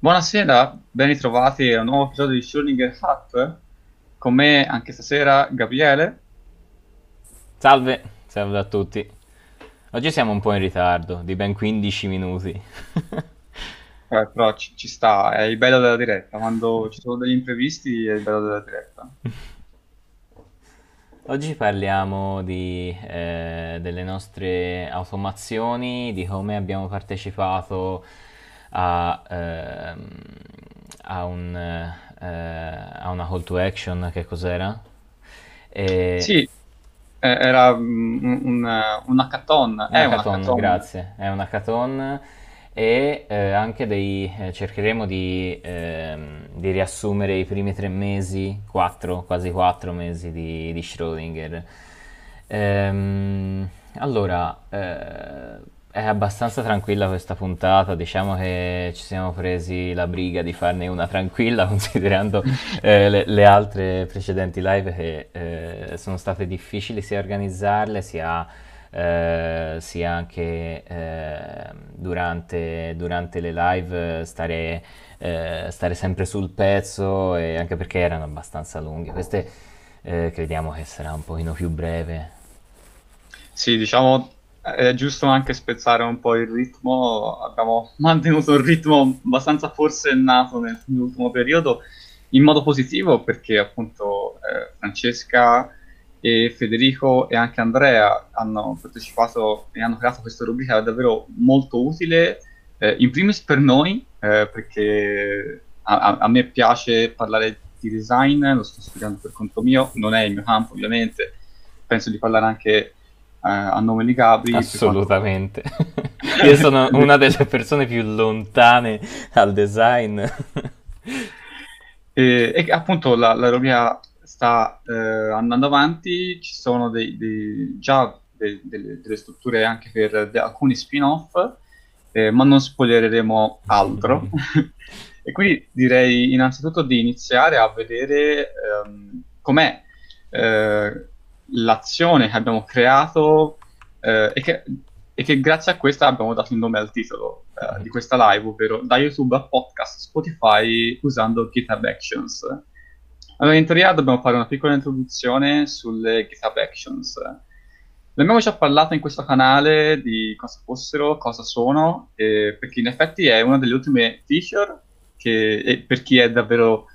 Buonasera, ben ritrovati a un nuovo episodio di Schrödinger Hat. Con me anche stasera Gabriele. Salve, salve a tutti. Oggi siamo un po' in ritardo, di ben 15 minuti. Eh, però ci, ci sta, è il bello della diretta. Quando ci sono degli imprevisti è il bello della diretta. Oggi parliamo di, eh, delle nostre automazioni, di come abbiamo partecipato a, ehm, a un, eh, a una call to action, che cos'era? E... Sì, eh, era mm, un, un, un hackathon. È Un un hackathon, hackathon. grazie, è un hackathon e eh, anche dei, eh, cercheremo di, ehm, di riassumere i primi tre mesi, quattro, quasi quattro mesi di, di Schrödinger. Ehm, allora, eh, è abbastanza tranquilla questa puntata, diciamo che ci siamo presi la briga di farne una tranquilla considerando eh, le, le altre precedenti live che eh, sono state difficili sia organizzarle sia, eh, sia anche eh, durante, durante le live stare, eh, stare sempre sul pezzo e anche perché erano abbastanza lunghe. Queste eh, crediamo che sarà un pochino più breve. Sì, diciamo, è giusto anche spezzare un po' il ritmo. Abbiamo mantenuto un ritmo abbastanza forsennato nel- nell'ultimo periodo, in modo positivo, perché appunto eh, Francesca e Federico e anche Andrea hanno partecipato e hanno creato questa rubrica davvero molto utile, eh, in primis per noi, eh, perché a, a- me piace parlare di design, lo sto studiando per conto mio, non è il mio campo ovviamente, penso di parlare anche a nome di quanto... Assolutamente. Io sono una delle persone più lontane al design. E, e appunto la, la rubrica sta eh, andando avanti, ci sono dei, dei- già de- delle, delle strutture anche per de- alcuni spin-off, eh, ma non spoilereremo altro. E quindi direi innanzitutto di iniziare a vedere ehm, com'è eh, l'azione che abbiamo creato eh, e che, e che grazie a questa abbiamo dato il nome al titolo eh, di questa live, ovvero da YouTube a podcast Spotify usando GitHub Actions. Allora, in teoria dobbiamo fare una piccola introduzione sulle GitHub Actions. Ne abbiamo già parlato in questo canale di cosa fossero, cosa sono, eh, perché in effetti è una delle ultime feature che per chi è davvero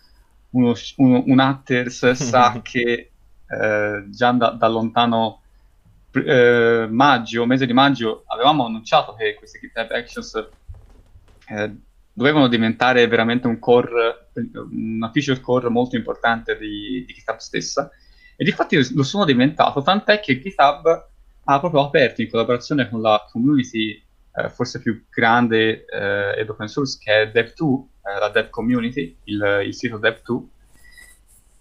uno, uno- un hatters sa che eh, già da, da lontano eh, maggio, mese di maggio, avevamo annunciato che queste GitHub Actions eh, dovevano diventare veramente un core, una feature core molto importante di, di GitHub stessa. E difatti lo sono diventato, tant'è che GitHub ha proprio aperto in collaborazione con la community eh, forse più grande eh, ed open source che è Dev2, eh, la Dev Community, il, il sito Dev2,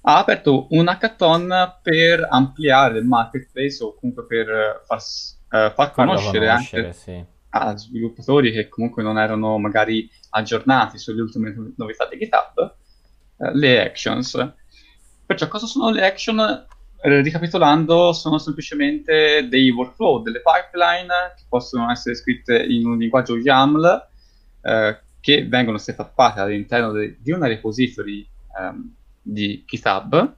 ha aperto un hackathon per ampliare il marketplace o comunque per eh, far, eh, far conoscere conoscere, anche sì. a sviluppatori che comunque non erano magari aggiornati sulle ultime no- novità di GitHub, eh, le actions. Perciò cosa sono le action? Eh, ricapitolando, sono semplicemente dei workflow, delle pipeline che possono essere scritte in un linguaggio YAML eh, che vengono setuppate all'interno de- di una repository ehm, di GitHub.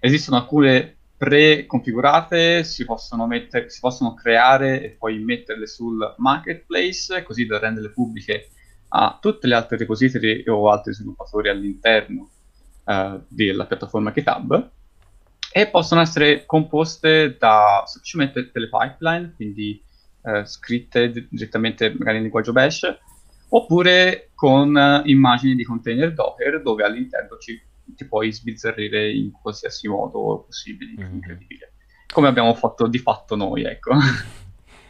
Esistono alcune pre-configurate, si possono, mettere, si possono creare e poi metterle sul marketplace, così da renderle pubbliche a tutte le altre repository o altri sviluppatori all'interno eh, della piattaforma GitHub e possono essere composte da semplicemente delle pipeline, quindi eh, scritte di- direttamente magari in linguaggio Bash, oppure con eh, immagini di container Docker dove all'interno ci, ti puoi sbizzarrire in qualsiasi modo possibile, Mhm. incredibile. Come abbiamo fatto di fatto noi, ecco.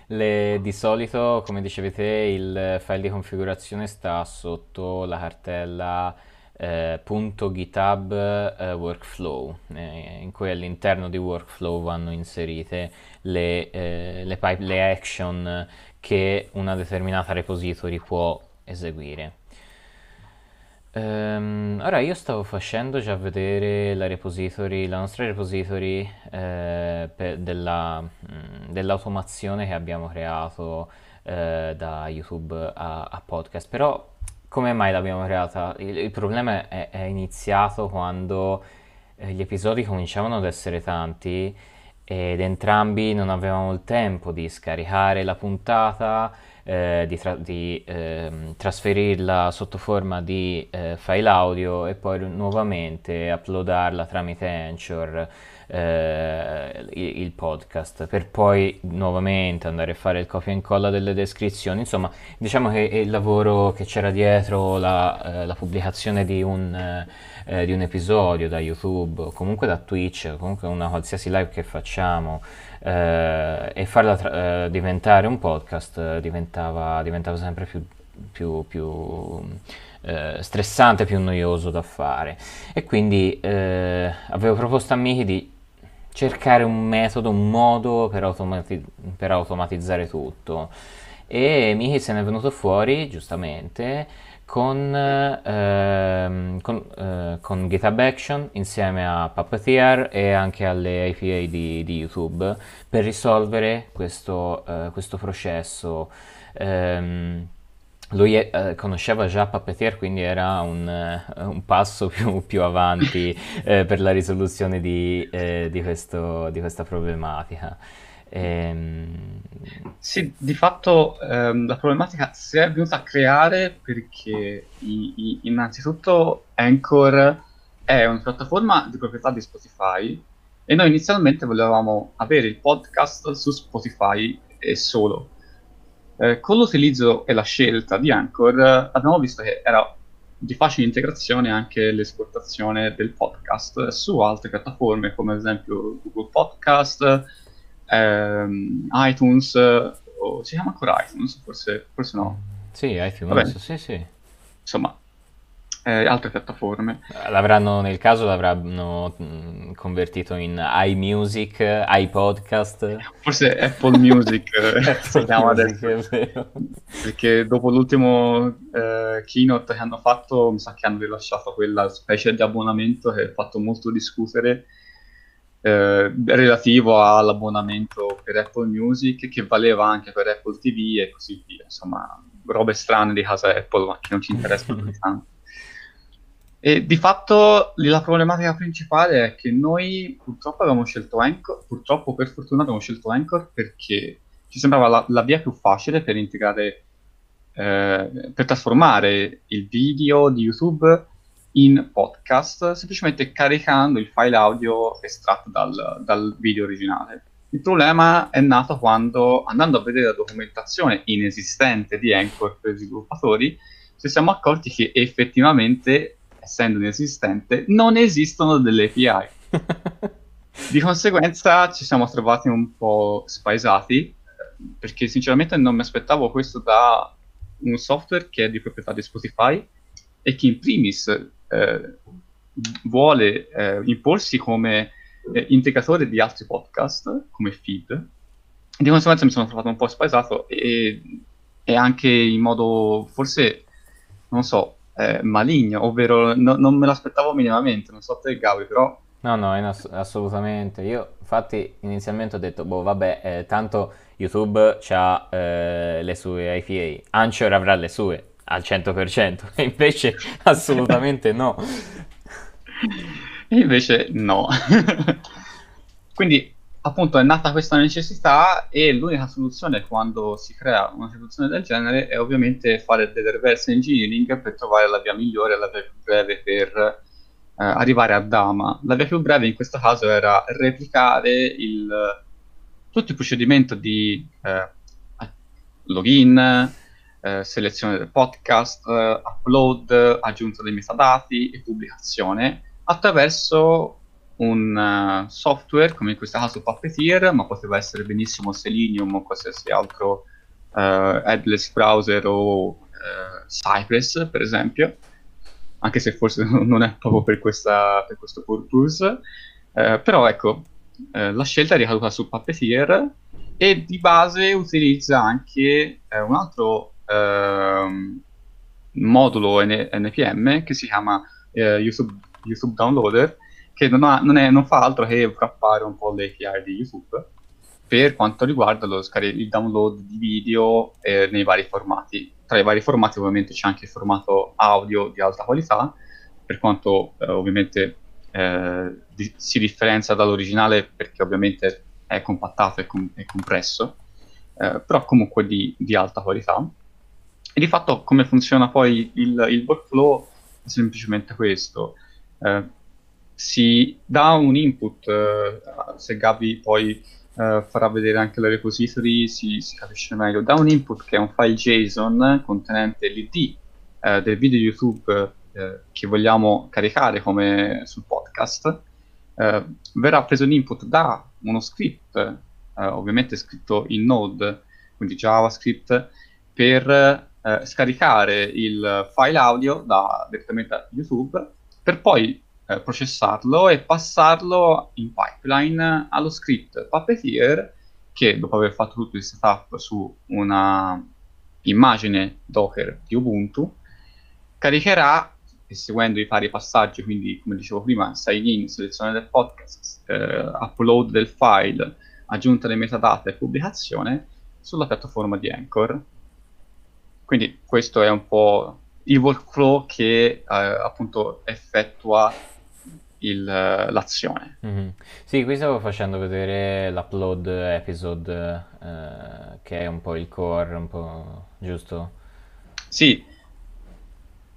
Le- di solito, come dicevi te, il file di configurazione sta sotto la cartella eh, .github eh, workflow, eh, in cui all'interno di workflow vanno inserite le, eh, le pipe- le action che una determinata repository può eseguire. Ehm, ora io stavo facendo già vedere la repository, la nostra repository eh, per- della, mm, dell'automazione che abbiamo creato eh, da YouTube a, a podcast, però come mai l'abbiamo creata? Il, il problema è, è, iniziato quando eh, gli episodi cominciavano ad essere tanti ed entrambi non avevamo il tempo di scaricare la puntata, eh, di, tra- di eh, trasferirla sotto forma di eh, file audio e poi nuovamente uploadarla tramite Anchor eh, il, podcast per poi nuovamente andare a fare il copia e incolla delle descrizioni. Insomma diciamo che il lavoro che c'era dietro la, eh, la pubblicazione di un, eh, di un, episodio da youtube o comunque da twitch comunque una qualsiasi live che facciamo eh, e farla tra- eh, diventare un podcast eh, diventava, diventava sempre più, più, più eh, stressante, più noioso da fare. E quindi avevo proposto a Miki di cercare un metodo, un modo per, automati- per automatizzare tutto. E Miki se ne è venuto fuori, giustamente, con, ehm, con, eh, con, GitHub Action insieme a Puppeteer e anche alle API di, di YouTube per risolvere questo, eh, questo processo. Um, lui eh, conosceva già Puppeteer, quindi era un, uh, un passo più, più avanti eh, per la risoluzione di, eh, di, questo, di questa problematica. Ehm... Sì, di fatto ehm, la problematica si è venuta a creare perché i, i, innanzitutto Anchor è una piattaforma di proprietà di Spotify e noi inizialmente volevamo avere il podcast su Spotify e solo. Eh, con l'utilizzo e la scelta di Anchor abbiamo visto che era di facile integrazione anche l'esportazione del podcast su altre piattaforme come ad esempio Google Podcast, ehm, iTunes, o si chiama ancora iTunes? Forse, forse no. Sì, iTunes, Vabbè. sì, sì. Insomma, eh, altre piattaforme. L'avranno, nel caso l'avranno mh, convertito in iMusic, iPodcast. Forse Apple Music eh, si chiama adesso. Perché dopo l'ultimo eh, keynote che hanno fatto, mi sa che hanno rilasciato quella specie di abbonamento che ha fatto molto discutere. Eh, relativo all'abbonamento per Apple Music che valeva anche per Apple TV e così via, insomma, robe strane di casa Apple ma che non ci interessano tanto. E di fatto la problematica principale è che noi purtroppo abbiamo scelto Anchor, purtroppo per fortuna abbiamo scelto Anchor perché ci sembrava la, la via più facile per integrare, eh, per trasformare il video di YouTube in podcast, semplicemente caricando il file audio estratto dal, dal video originale. Il problema è nato quando, andando a vedere la documentazione inesistente di Anchor per i sviluppatori, ci siamo accorti che effettivamente essendo inesistente, non esistono delle API. Di conseguenza ci siamo trovati un po' spaesati, perché sinceramente non mi aspettavo questo da un software che è di proprietà di Spotify e che in primis eh, vuole eh, imporsi come eh, integratore di altri podcast, come feed. Di conseguenza mi sono trovato un po' spaesato e, e anche in modo forse, non so, eh, maligno, ovvero no, non me l'aspettavo minimamente, non so te Gabi, però... No, no, ass- assolutamente. Io infatti inizialmente ho detto, boh, vabbè, eh, tanto YouTube ha eh, le sue IPA, Anchor avrà le sue al 100%, e invece assolutamente no. Invece no. Quindi appunto è nata questa necessità e l'unica soluzione quando si crea una situazione del genere è ovviamente fare del reverse engineering per trovare la via migliore, la via più breve per eh, arrivare a Dama. La via più breve in questo caso era replicare il, tutto il procedimento di eh, login, eh, selezione del podcast, upload, aggiunta dei metadati e pubblicazione attraverso un uh, software, come in questo caso Puppeteer, ma poteva essere benissimo Selenium o qualsiasi altro uh, headless browser o uh, Cypress, per esempio, anche se forse non è proprio per, questa, per questo purpose. però ecco, la scelta è ricaduta su Puppeteer e di base utilizza anche un altro ehm, modulo N- NPM che si chiama YouTube, YouTube Downloader, che non, ha, non, è, non, fa altro che wrappare un po' le API di YouTube per quanto riguarda lo, il download di video eh, nei vari formati. Tra i vari formati ovviamente c'è anche il formato audio di alta qualità, per quanto eh, ovviamente eh, di- si differenzia dall'originale perché ovviamente è compattato e, com- compresso, eh, però comunque di, di, alta qualità. E di fatto come funziona poi il, il workflow è semplicemente questo. Eh, si dà un input, eh, se Gabi poi uh, farà vedere anche le repository, si, si, capisce meglio. Da un input che è un file JSON contenente l'ID uh, del video YouTube uh, che vogliamo caricare come sul podcast, verrà preso un input da uno script, ovviamente scritto in Node, quindi JavaScript, per scaricare il file audio da, direttamente da YouTube, per poi eh, processarlo e passarlo in pipeline allo script Puppeteer che dopo aver fatto tutto il setup su una immagine Docker di Ubuntu caricherà seguendo i vari passaggi, quindi come dicevo prima, sign in, selezione del podcast, eh, upload del file, aggiunta delle metadata e pubblicazione sulla piattaforma di Anchor. Quindi questo è un po' il workflow che eh, appunto effettua il, l'azione. Mm-hmm. Sì, qui stavo facendo vedere l'upload episode, eh, che è un po' il core, un po' giusto? Sì,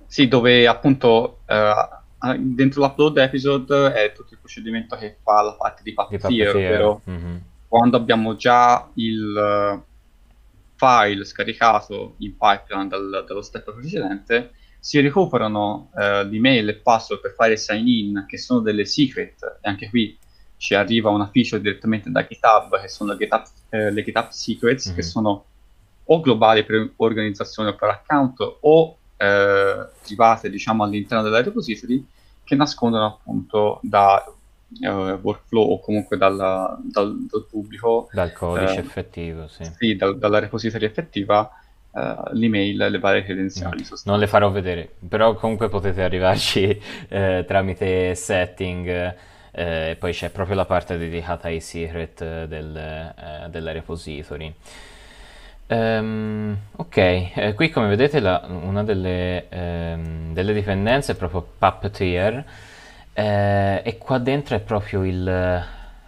sì dove appunto eh, dentro l'upload episode è tutto il procedimento che fa la parte di Puppeteer, ovvero mm-hmm. quando abbiamo già il file scaricato in pipeline dal, dallo step precedente, si recuperano eh, l'email e password per fare sign in, che sono delle secret, e anche qui ci arriva una feature direttamente da GitHub, che sono le GitHub, eh, le GitHub Secrets, mm-hmm. che mhm. sono o globali per organizzazione o per account, o eh, private, diciamo, all'interno della repository, che nascondono appunto da uh, workflow o comunque dalla, dal, dal, pubblico. Dal codice uh, effettivo, sì. Sì, dal, dalla repository effettiva uh, l'email, le varie credenziali. No, non le farò vedere, però comunque potete arrivarci eh, tramite setting. Eh, e poi c'è proprio la parte dedicata ai secret del, eh, della repository. Um, ok, eh, qui come vedete la, una delle, ehm, delle, dipendenze è proprio Puppeteer eh, e qua dentro è proprio il,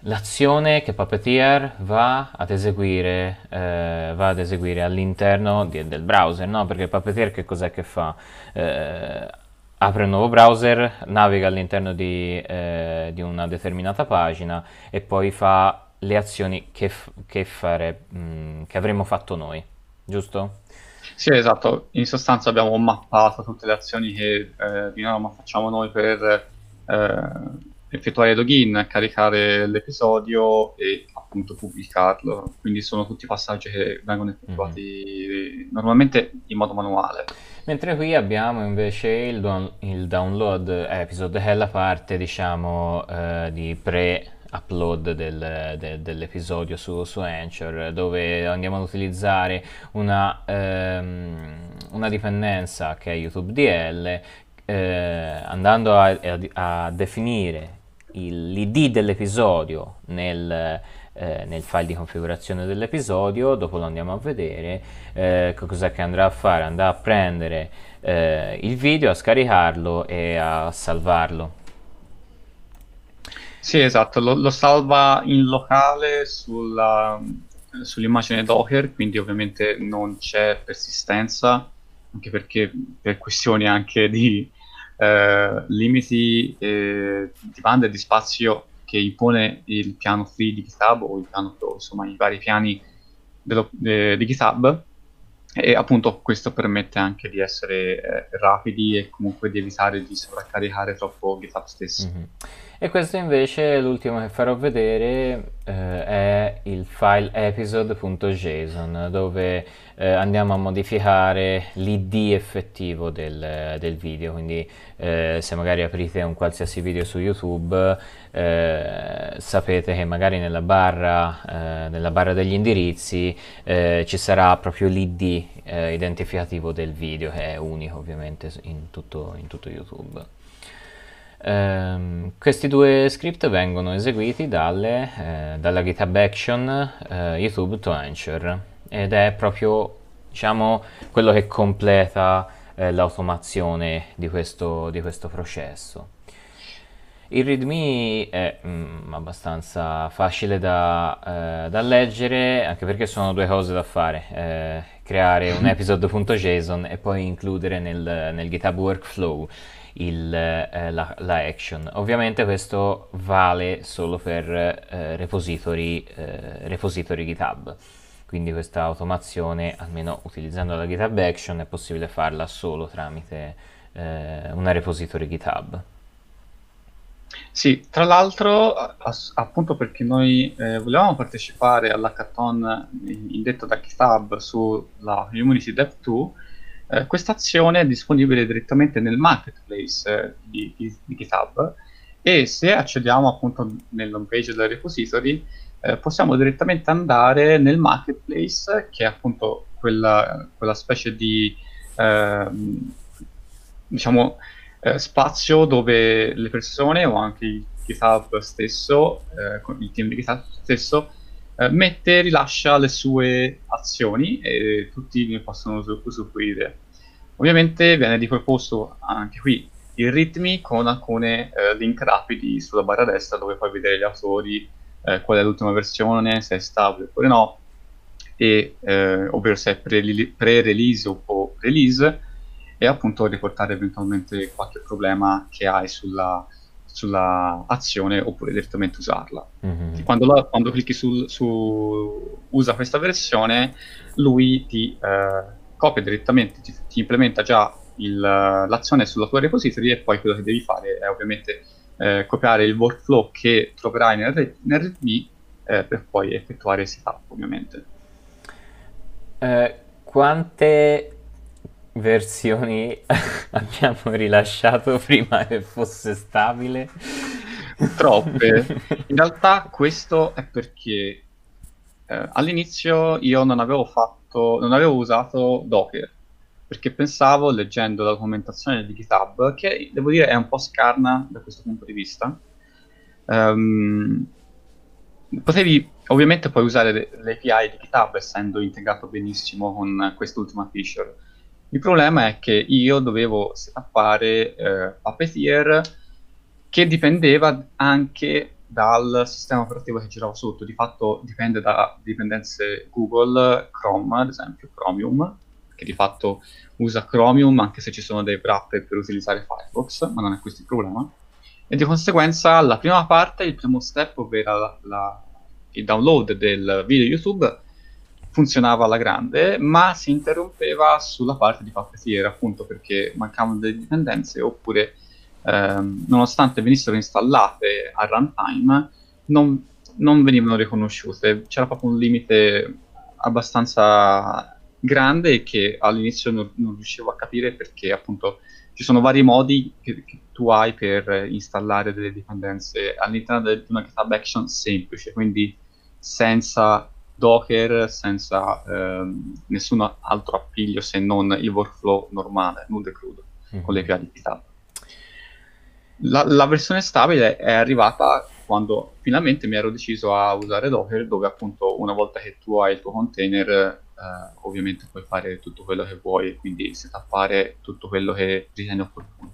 l'azione che Puppeteer va ad eseguire, eh, va ad eseguire all'interno di, del browser, no? Perché Puppeteer che cos'è che fa? Eh, apre un nuovo browser, naviga all'interno di, eh, di, una determinata pagina e poi fa le azioni che, f- che, fare, mh, mm, che avremmo fatto noi, giusto? Sì, esatto. In sostanza abbiamo mappato tutte le azioni che eh, di norma facciamo noi per effettuare il login, caricare l'episodio e appunto pubblicarlo. Quindi sono tutti passaggi che vengono effettuati mm-hmm. normalmente in modo manuale. Mentre qui abbiamo invece il, don- il download episode, che è la parte diciamo eh, di pre upload del, de, dell'episodio su, su, Anchor dove andiamo ad utilizzare una, ehm, una dipendenza che è YouTube DL eh, andando a, a, definire l'id dell'episodio nel, eh, nel, file di configurazione dell'episodio, dopo lo andiamo a vedere, eh, cosa che andrà a fare? Andrà a prendere eh, il video, a scaricarlo e a salvarlo. Sì, esatto, lo, lo salva in locale sulla, sull'immagine Docker, quindi ovviamente non c'è persistenza, anche perché per questioni anche di eh, limiti eh, di banda e di spazio che impone il piano free di GitHub o il piano insomma i vari piani dello, de, di GitHub e appunto questo permette anche di essere eh, rapidi e comunque di evitare di sovraccaricare troppo GitHub stesso. Mm-hmm. E questo invece, l'ultimo che farò vedere, eh, è il file episode.json dove eh, andiamo a modificare l'id effettivo del, del video, quindi eh, se magari aprite un qualsiasi video su YouTube eh, sapete che magari nella barra, eh, nella barra degli indirizzi eh, ci sarà proprio l'id identificativo del video che è unico ovviamente in tutto, in tutto YouTube. Um, questi due script vengono eseguiti dalle, eh, dalla GitHub Action eh, YouTube to Anchor ed è proprio diciamo quello che completa eh, l'automazione di questo, di questo processo. Il README è mm, abbastanza facile da, eh, da, leggere, anche perché sono due cose da fare, eh, creare un episode.json e poi includere nel, nel GitHub Workflow il, eh, la, la, action. Ovviamente questo vale solo per eh, repository, eh, repository GitHub, quindi questa automazione, almeno utilizzando la GitHub Action, è possibile farla solo tramite eh, una repository GitHub. Sì, tra l'altro, appunto perché noi eh, volevamo partecipare all'hackathon indetto da GitHub sulla Community Dev 2, eh, questa azione è disponibile direttamente nel marketplace eh, di, di, di, GitHub e se accediamo appunto nell'home page del repository eh, possiamo direttamente andare nel marketplace che è appunto quella, quella specie di ehm, diciamo eh, spazio dove le persone o anche il GitHub stesso, eh, il team di GitHub stesso, eh, mette e rilascia le sue azioni e tutti ne possono usufruire. Ovviamente viene riproposto anche qui il ritmi con alcune eh, link rapidi sulla barra destra dove puoi vedere gli autori, eh, qual è l'ultima versione, se è stabile oppure no, e, eh, ovvero se è pre-release o release e appunto riportare eventualmente qualche problema che hai sulla, sulla azione oppure direttamente usarla. Mm-hmm. Quando, la, quando, clicchi sul, su usa questa versione, lui ti eh, copia direttamente, ti, ti implementa già il, l'azione sulla tua repository e poi quello che devi fare è ovviamente eh, copiare il workflow che troverai nel, nel README eh, per poi effettuare il setup ovviamente. Eh, quante versioni abbiamo rilasciato prima che fosse stabile? Troppe. In realtà questo è perché eh, all'inizio io non avevo fatto, non avevo usato Docker, perché pensavo, leggendo la documentazione di GitHub, che devo dire è un po' scarna da questo punto di vista. Um, potevi, ovviamente puoi usare l'API di GitHub essendo integrato benissimo con quest'ultima feature, il problema è che io dovevo setappare eh, Puppeteer che dipendeva anche dal sistema operativo che girava sotto, di fatto dipende da dipendenze Google, Chrome ad esempio, Chromium, che di fatto usa Chromium anche se ci sono dei wrapper per utilizzare Firefox, ma non è questo il problema. E di conseguenza la prima parte, il primo step, ovvero la, la, il download del video YouTube, funzionava alla grande, ma si interrompeva sulla parte di puppeteer, appunto perché mancavano delle dipendenze, oppure ehm, nonostante venissero installate a runtime, non, non venivano riconosciute. C'era proprio un limite abbastanza grande che all'inizio non, non, riuscivo a capire perché appunto ci sono vari modi che, che tu hai per installare delle dipendenze all'interno di una GitHub Action semplice, quindi senza Docker senza ehm, nessun altro appiglio se non il workflow normale, nudo e crudo, mm-hmm. con le GitHub. La, la, versione stabile è arrivata quando finalmente mi ero deciso a usare Docker, dove appunto una volta che tu hai il tuo container, eh, ovviamente puoi fare tutto quello che vuoi, quindi setappare tutto quello che ritieni opportuno.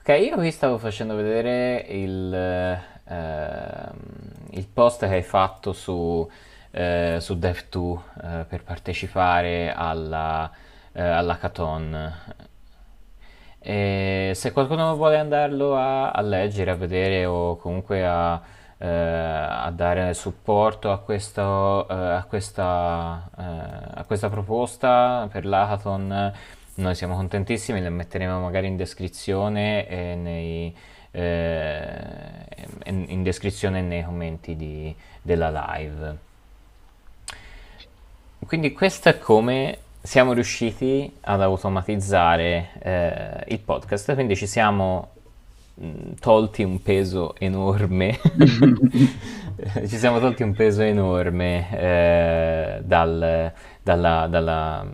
Ok, io qui stavo facendo vedere il, eh, il post che hai fatto su, eh, su Dev2 eh, per partecipare alla, eh, all'hackathon. E se qualcuno vuole andarlo a, a, leggere, a vedere o comunque a, eh, a dare supporto a, questo, eh, a, questa, a questa proposta per l'hackathon, noi siamo contentissimi, le metteremo magari in descrizione e nei, eh, in descrizione nei commenti di, della live. Quindi questo è come siamo riusciti ad automatizzare eh, il podcast, quindi ci siamo mh, tolti un peso enorme, ci siamo tolti un peso enorme eh, dal, dalla, dalla,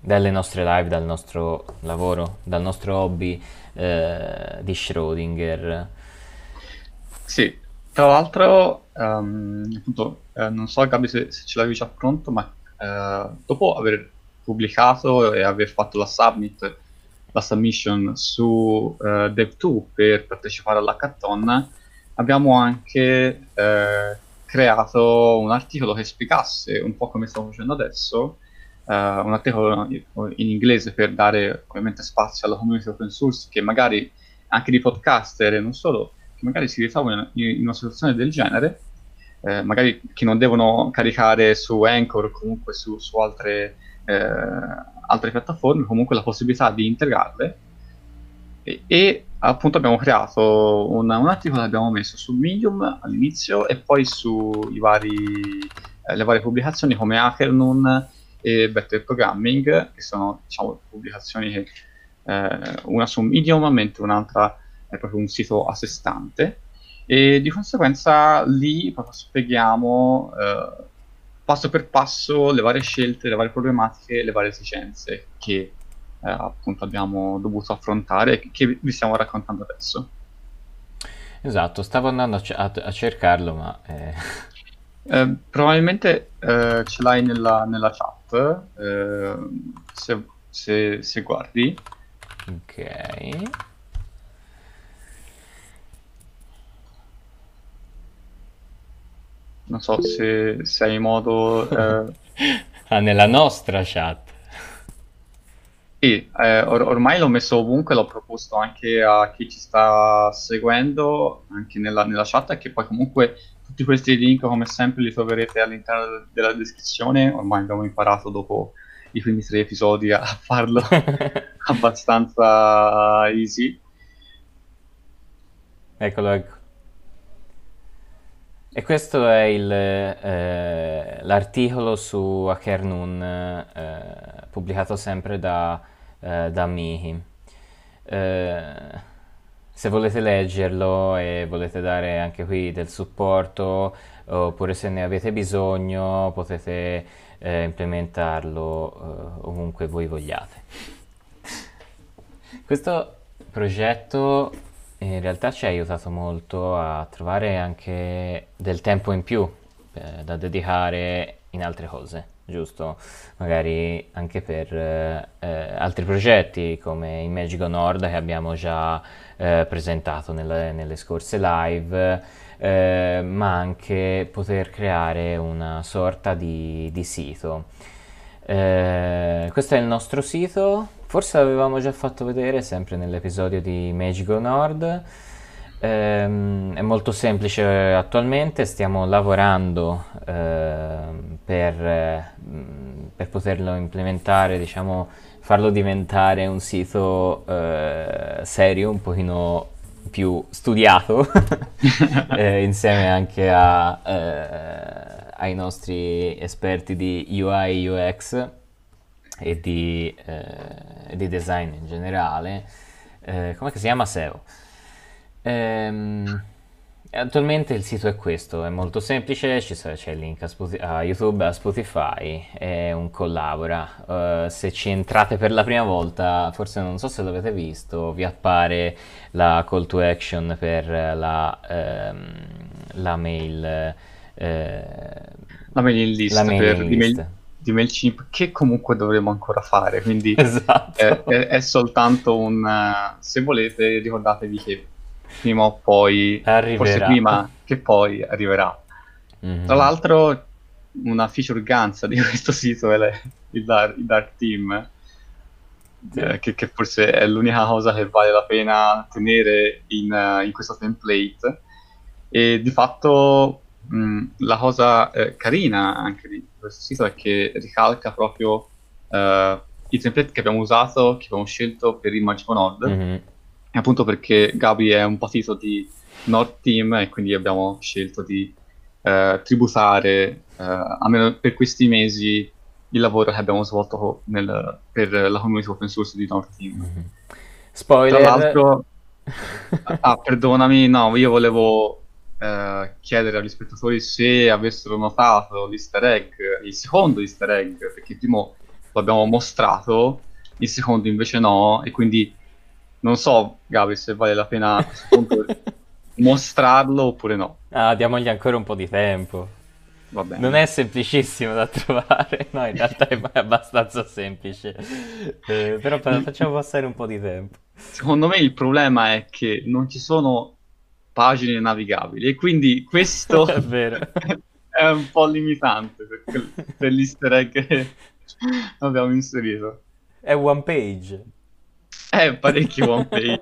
dalle nostre live, dal nostro lavoro, dal nostro hobby eh, di Schrödinger. Sì, tra l'altro, um, appunto, eh, non so Gabi se, se, ce l'avevi già pronto, ma eh, dopo aver pubblicato e aver fatto la submit, la submission su eh, Dev2 per partecipare all'hackathon, abbiamo anche eh, creato un articolo che spiegasse un po' come stiamo facendo adesso, uh, un articolo in inglese per dare ovviamente spazio alla community open source che magari anche di podcaster e non solo, che magari si ritrovano in, una situazione del genere, eh, magari che non devono caricare su Anchor o comunque su, su altre, eh, altre piattaforme, comunque la possibilità di integrarle. E, e appunto abbiamo creato un, un articolo che abbiamo messo su Medium all'inizio e poi sulle eh, varie pubblicazioni come HackerNoon e Better Programming, che sono diciamo, pubblicazioni che eh, una su Medium, mentre un'altra è proprio un sito a sé stante. E di conseguenza lì proprio spieghiamo eh, passo per passo le varie scelte, le varie problematiche, le varie esigenze che eh, appunto abbiamo dovuto affrontare e che vi stiamo raccontando adesso. Esatto, stavo andando a, c- a, cercarlo, ma... Eh... Eh, probabilmente eh, ce l'hai nella, nella chat, eh, se, se, se, guardi. Ok. Non so se, se hai modo... Eh. ah, nella nostra chat. Sì, eh, or- ormai l'ho messo ovunque, l'ho proposto anche a chi ci sta seguendo, anche nella, nella chat, che poi comunque tutti questi link come sempre li troverete all'interno della descrizione, ormai abbiamo imparato dopo i primi tre episodi a farlo abbastanza easy. Eccolo, ecco. E questo è il, eh, l'articolo su Hackernun eh, pubblicato sempre da, eh, da Mihi. Eh, se volete leggerlo e volete dare anche qui del supporto, oppure se ne avete bisogno, potete eh, implementarlo eh, ovunque voi vogliate. Questo progetto in realtà ci ha aiutato molto a trovare anche del tempo in più eh, da dedicare in altre cose, giusto? Magari anche per eh, eh altri progetti come Imagico Nord che abbiamo già eh, presentato nelle, nelle, scorse live, eh, ma anche poter creare una sorta di, di sito. Eh, questo è il nostro sito, forse l'avevamo già fatto vedere sempre nell'episodio di Magico Nord. Eh, è molto semplice attualmente, stiamo lavorando eh, per, per, poterlo implementare, diciamo, farlo diventare un sito eh, serio, un pochino più studiato, eh, insieme anche a, eh, ai nostri esperti di UI UX e di, eh, di design in generale. Eh, come si chiama SEO? Ehm, Attualmente il sito è questo, è molto semplice, c'è il link a, Spotify, a, YouTube, a Spotify, è un collabora. Uh, se ci entrate per la prima volta, forse non so se l'avete visto, vi appare la call to action per la, ehm, la mail. Eh, la mailing list, la mailing per list. Di, mail, di MailChimp che comunque dovremo ancora fare, quindi esatto. è, è, è, soltanto un... Uh, se volete ricordatevi che prima o poi, arriverà. forse prima che poi arriverà. Mm-hmm. Tra l'altro, una feature ganza di questo sito è le, il, dark, il, Dark Team, sì. eh, che, che, forse è l'unica cosa che vale la pena tenere in, uh, in questo template. E di fatto mh, la cosa eh, carina anche di questo sito è che ricalca proprio uh, i template che abbiamo usato, che abbiamo scelto per il Magico Node. Mm-hmm appunto perché Gabi è un patito di Nord Team e quindi abbiamo scelto di eh, tributare, eh, almeno per questi mesi, il lavoro che abbiamo svolto nel, per la community open source di Nord Team. Mm-hmm. Spoiler! Tra l'altro, ah, perdonami, no, io volevo eh, chiedere agli spettatori se avessero notato l'easter egg, il secondo easter egg, perché il primo lo abbiamo mostrato, il secondo invece no, e quindi non so, Gabi, se vale la pena mostrarlo oppure no. Ah, diamogli ancora un po' di tempo. va bene. Non è semplicissimo da trovare, no, in realtà è abbastanza semplice, eh, però facciamo passare un po' di tempo. Secondo me il problema è che non ci sono pagine navigabili e quindi questo è, è un po' limitante per, per l'easter egg che abbiamo inserito. È one page. È parecchio one page.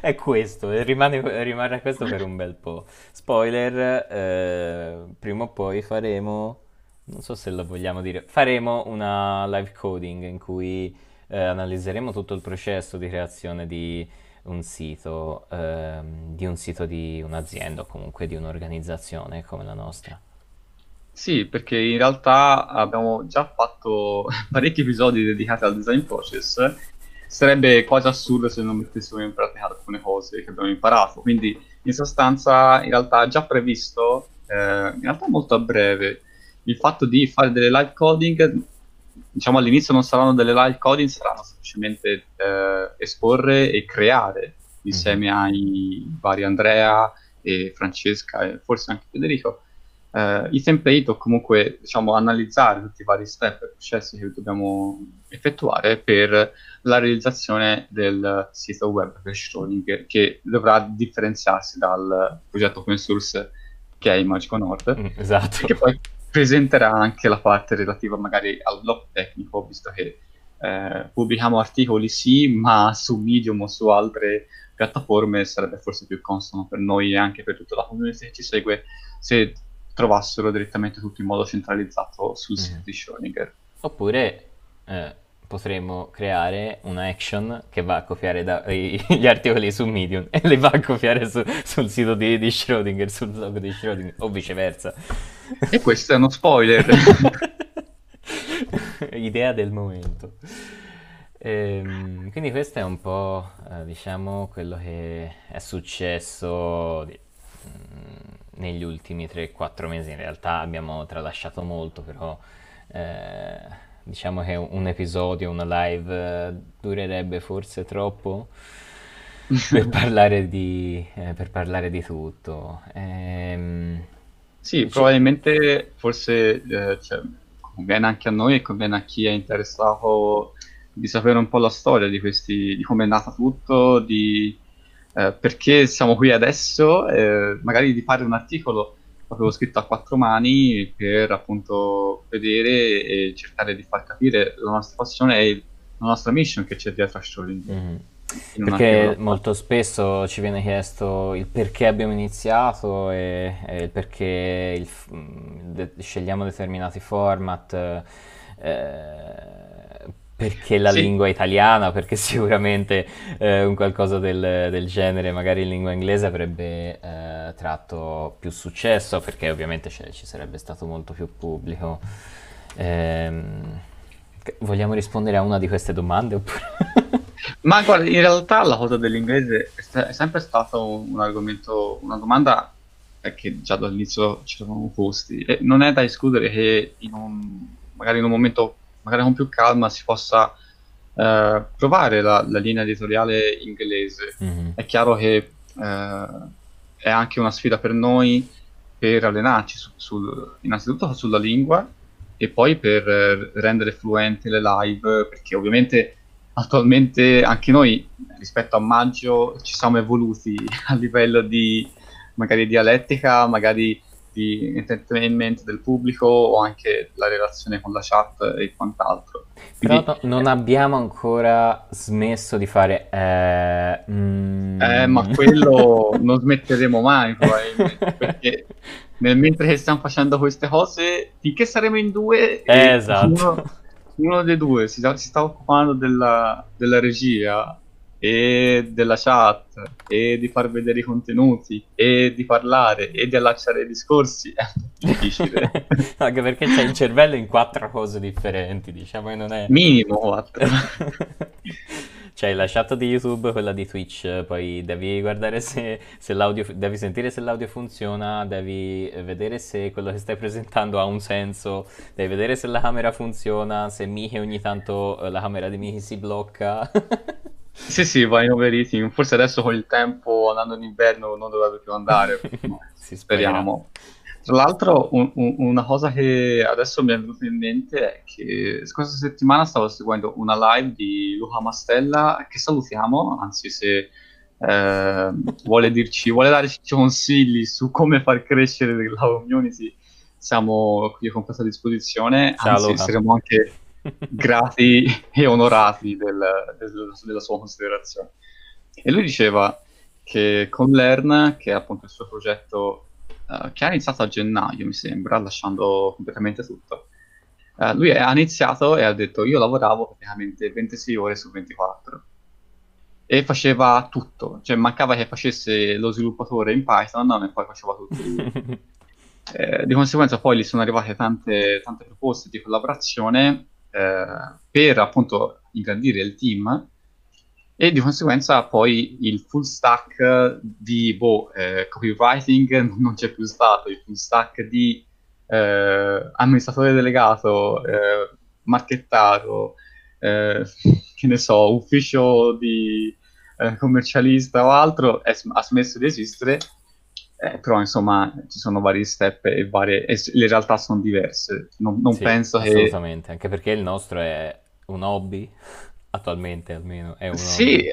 è questo, e rimane, rimane, questo per un bel po'. Spoiler, eh, prima o poi faremo, non so se lo vogliamo dire, faremo una live coding in cui eh, analizzeremo tutto il processo di creazione di un sito, eh, di un sito di un'azienda o comunque di un'organizzazione come la nostra. Sì, perché in realtà abbiamo già fatto parecchi episodi dedicati al design process sarebbe quasi assurdo se non mettessimo in pratica alcune cose che abbiamo imparato. Quindi, in sostanza, in realtà è già previsto, eh, in realtà molto a breve, il fatto di fare delle live coding. Diciamo all'inizio non saranno delle live coding, saranno semplicemente eh, esporre e creare insieme mm-hmm. ai vari Andrea e Francesca e forse anche Federico eh, i template o comunque diciamo analizzare tutti i vari step e processi che dobbiamo effettuare per la realizzazione del sito web per Schrödinger che dovrà differenziarsi dal progetto open source che è Imagico Nord mm, esatto. che poi presenterà anche la parte relativa magari al blog tecnico visto che eh, pubblichiamo articoli sì ma su Medium o su altre piattaforme sarebbe forse più consono per noi e anche per tutta la community che ci segue se trovassero direttamente tutto in modo centralizzato sul mm. sito di Schrödinger. Oppure eh, potremmo creare una action che va a copiare da, i, gli articoli su Medium e li va a copiare su, sul sito di, di Schrödinger, sul blog di Schrödinger, o viceversa. E questo è uno spoiler. Idea del momento. Ehm, quindi questo è un po', eh, diciamo, quello che è successo di, mm, negli ultimi 3-4 mesi. In realtà abbiamo tralasciato molto, però eh, diciamo che un episodio, una live eh, durerebbe forse troppo per, parlare di, eh, per parlare di tutto. Ehm, sì, probabilmente forse eh, cioè, conviene anche a noi e conviene a chi è interessato di sapere un po' la storia di questi, di come è nato tutto, di eh, perché siamo qui adesso, eh, magari di fare un articolo proprio scritto a quattro mani per appunto vedere e cercare di far capire la nostra passione e la nostra mission che c'è dietro a Strolling. Mm-hmm. Perché molto spesso ci viene chiesto il perché abbiamo iniziato e, e il perché il, de, scegliamo determinati format. Eh, perché la sì. lingua italiana, perché sicuramente eh, un qualcosa del, del, genere, magari in lingua inglese, avrebbe eh, tratto più successo, perché ovviamente ci sarebbe stato molto più pubblico. Ehm, vogliamo rispondere a una di queste domande? Oppure... Ma guarda, in realtà la cosa dell'inglese è sempre stata un, un argomento, una domanda che già dall'inizio ci eravamo posti. E non è da escludere che in un, magari in un momento magari con più calma si possa eh, provare la, la, linea editoriale inglese. Mm-hmm. È chiaro che eh, è anche una sfida per noi per allenarci su, sul, innanzitutto sulla lingua e poi per eh, rendere fluenti le live, perché ovviamente attualmente anche noi rispetto a maggio ci siamo evoluti a livello di magari dialettica, magari di entertainment del pubblico o anche la relazione con la chat e quant'altro. Quindi, Però non abbiamo ancora smesso di fare... Eh, mm... eh ma quello non smetteremo mai probabilmente, perché nel mentre che stiamo facendo queste cose, finché saremo in due... Eh, esatto. Uno, uno, dei due si, si sta occupando della, della regia e della chat e di far vedere i contenuti e di parlare e di allacciare i discorsi. È difficile. Anche perché c'è il cervello in quattro cose differenti diciamo che non è minimo quattro. C'hai la chat di YouTube, quella di Twitch, poi devi guardare se, se, l'audio, devi sentire se l'audio funziona, devi vedere se quello che stai presentando ha un senso, devi vedere se la camera funziona, se Michi ogni tanto la camera di Michi si blocca. Sì, sì, va in overeating. Forse adesso con il tempo andando in inverno non dovrebbe più andare. Speriamo. Tra l'altro, un- un- una cosa che adesso mi è venuta in mente è che scorsa settimana stavo seguendo una live di Luca Mastella, che salutiamo, anzi se eh, vuole dirci, vuole darci consigli su come far crescere la community, siamo qui con questa disposizione, Ciao anzi Luca. saremo anche grati e onorati del- del- della sua considerazione. E lui diceva che con Learn, che è appunto il suo progetto eh, che ha iniziato a gennaio, mi sembra, lasciando completamente tutto, eh, lui ha iniziato e ha detto io lavoravo praticamente 26 ore su 24 e faceva tutto, cioè mancava che facesse lo sviluppatore in Python e poi faceva tutto. Eh, di conseguenza poi gli sono arrivate tante, tante proposte di collaborazione eh, per appunto ingrandire il team e di conseguenza poi il full stack di boh, eh, copywriting non c'è più stato, il full stack di eh, amministratore delegato, eh, marchettato, eh, che ne so, ufficio di eh, commercialista o altro, è, ha smesso di esistere eh, però insomma ci sono vari step e, varie, e le realtà sono diverse. Non, non Sì, penso che... assolutamente, anche perché il nostro è un hobby, attualmente almeno, è un Sì, hobby.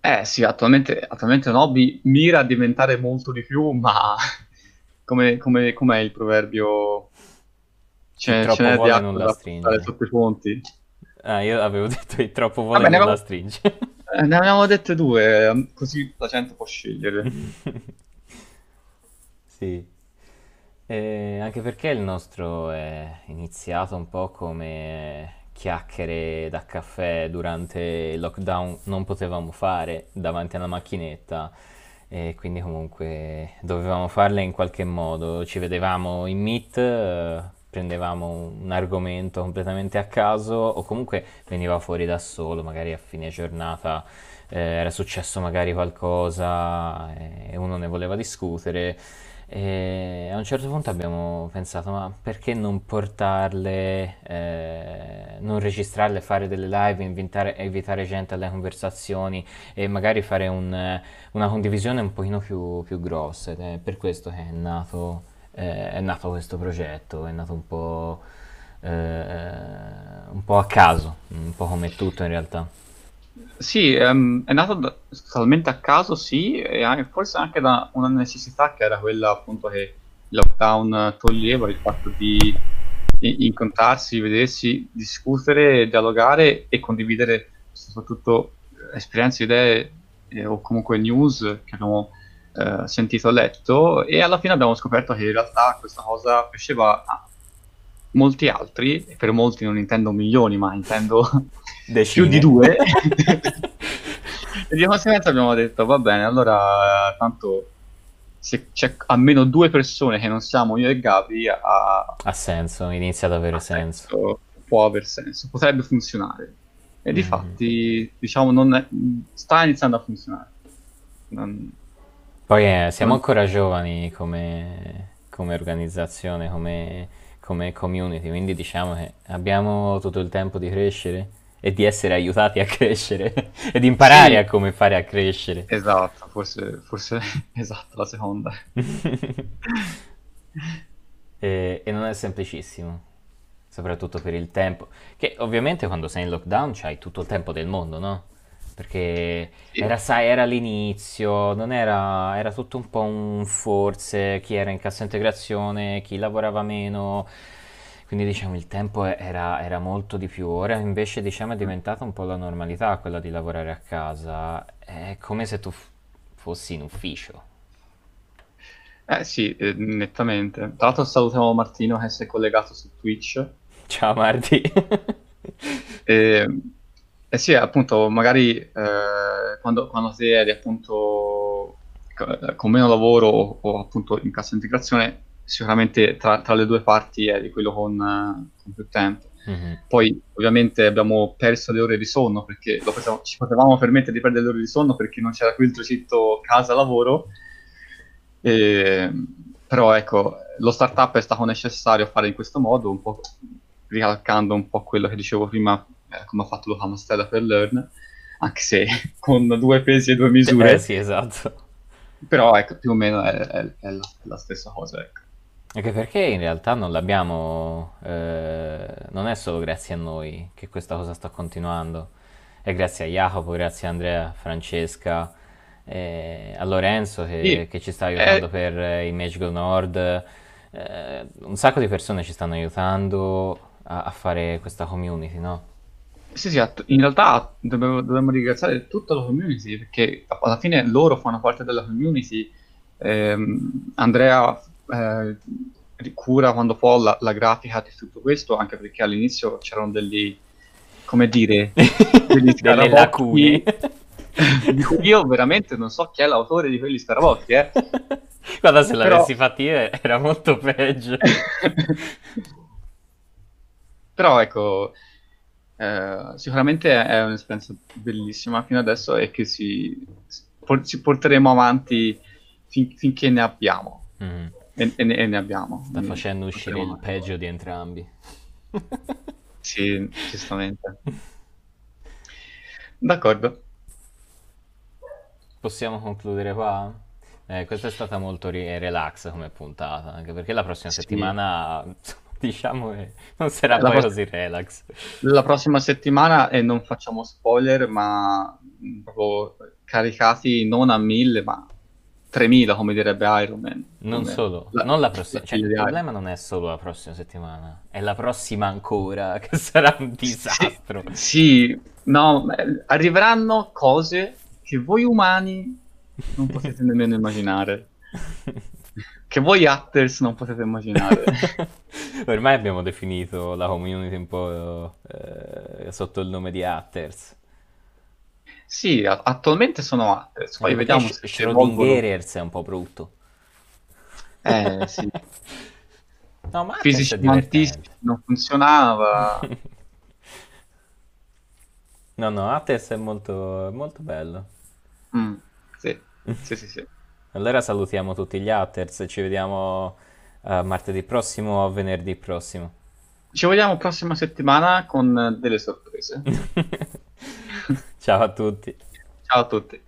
eh, sì, attualmente, attualmente un hobby mira a diventare molto di più, ma come, come, com'è il proverbio? Ce troppo di vuole non la stringe. sotto i ponti. Ah, io avevo detto il troppo vuole Vabbè, non la stringe. eh, ne avevamo dette due, eh, così la gente può scegliere. Sì. E anche perché il nostro è iniziato un po' come chiacchiere da caffè durante il lockdown non potevamo fare davanti alla macchinetta e quindi comunque dovevamo farle in qualche modo. Ci vedevamo in Meet, eh, prendevamo un argomento completamente a caso o comunque veniva fuori da solo, magari a fine giornata eh, era successo magari qualcosa e uno ne voleva discutere. E a un certo punto abbiamo pensato, ma perché non portarle, eh, non registrarle, fare delle live, invitare, invitare gente alle conversazioni e magari fare un, una condivisione un pochino più, più grossa. Ed è per questo che è nato, eh, è nato questo progetto, è nato un po', eh, un po' a caso, un po' come tutto in realtà. Sì, ehm, è nato da- totalmente a caso, sì, e anche- forse anche da una necessità che era quella appunto che il lockdown toglieva, il fatto di incontrarsi, vedersi, discutere, dialogare e condividere soprattutto eh, esperienze, idee eh, o comunque news che abbiamo eh, sentito e letto e alla fine abbiamo scoperto che in realtà questa cosa piaceva a molti altri, e per molti non intendo milioni, ma intendo più di Decine. due. E di conseguenza abbiamo detto, va bene, allora tanto se c'è almeno due persone che non siamo io e Gabri, a, Ha senso, inizia ad avere senso. senso, può aver senso, potrebbe funzionare. E Mhm. difatti, diciamo, non è- sta iniziando a funzionare. Non- Poi eh, siamo ancora giovani come, come organizzazione, come, come community, quindi diciamo che abbiamo tutto il tempo di crescere e di essere aiutati a crescere e di imparare a Sì, come fare a crescere. esatto, forse, forse esatto, la seconda. E, e non è semplicissimo, soprattutto per il tempo, che ovviamente quando sei in lockdown c'hai tutto il tempo del mondo, no? Perché Sì. era, sai, era l'inizio, non era, era tutto un po' un forse, chi era in cassa integrazione, chi lavorava meno, quindi diciamo il tempo era, era molto di più. Ora invece diciamo è diventata un po' la normalità quella di lavorare a casa, è come se tu f- fossi in ufficio. Eh sì, eh, nettamente. Tra l'altro salutiamo Martino che si è collegato su Twitch. Ciao Marti. E, eh sì, appunto, magari eh, quando, quando ti eri appunto co- con meno lavoro o, o appunto in cassa integrazione, sicuramente tra, tra le due parti eri quello con, eh, con più tempo. Mhm. Poi ovviamente abbiamo perso le ore di sonno perché potevamo- ci potevamo permettere di perdere le ore di sonno perché non c'era più il tragitto casa-lavoro. E- però ecco, lo startup è stato necessario fare in questo modo, un po' ricalcando un po' quello che dicevo prima, eh, come ha fatto Luca Mastella per Learn, anche se con due pesi e due Eh misure, sì, esatto. però ecco, più o meno è, è- è la, è la stessa cosa, ecco. Anche perché in realtà non l'abbiamo, eh, non è solo grazie a noi che questa cosa sta continuando, è grazie a Jacopo, grazie a Andrea, Francesca, eh, a Lorenzo che, Sì, che ci sta aiutando eh, per eh, il Magical Nord, eh, un sacco di persone ci stanno aiutando a, a fare questa community, no? Sì, sì, in realtà dobbiamo, dobbiamo ringraziare tutta la community perché alla fine loro fanno parte della community. Ehm, Andrea eh, cura quando può la, la grafica di tutto questo, anche perché all'inizio c'erano degli, come dire, degli Delle lacune. di cui io veramente non so chi è l'autore di quegli scarabocchi, eh. Guarda, se Però... l'avessi fatti io era molto peggio. Però ecco, eh, sicuramente è un'esperienza bellissima fino adesso e che si, por- ci porteremo avanti fin- finché ne abbiamo. Mm. E, e ne, e ne abbiamo. Sta quindi facendo uscire il peggio di entrambi. Sì, giustamente. D'accordo. Possiamo concludere qua? Eh, questa è stata molto ri- relax come puntata, anche perché la prossima Sì. settimana, diciamo che non sarà La, poi pros- così relax. la prossima settimana, e non facciamo spoiler, ma proprio caricati non a 1000, ma 3000, come direbbe Iron Man. Non solo, la, non la prossima, cioè il problema non è solo la prossima settimana, è la prossima ancora, che sarà un Sì, disastro. sì, no, ma, eh, arriveranno cose che voi umani non potete nemmeno immaginare, che voi haters non potete immaginare. Ormai abbiamo definito la community un po' eh, sotto il nome di Hatters. Sì, a- attualmente sono haters, poi Anche perché vediamo Sch- se si evolvono. Schrödingerers è un po' brutto. Eh sì, No, ma fisici è quantistici non funzionava. No, no, Hatters è molto, molto bello. Mm, sì, sì, sì, sì. Allora salutiamo tutti gli Hatters ci vediamo eh, martedì prossimo o venerdì prossimo. Ci vediamo prossima settimana con delle sorprese. Ciao a tutti. Ciao a tutti.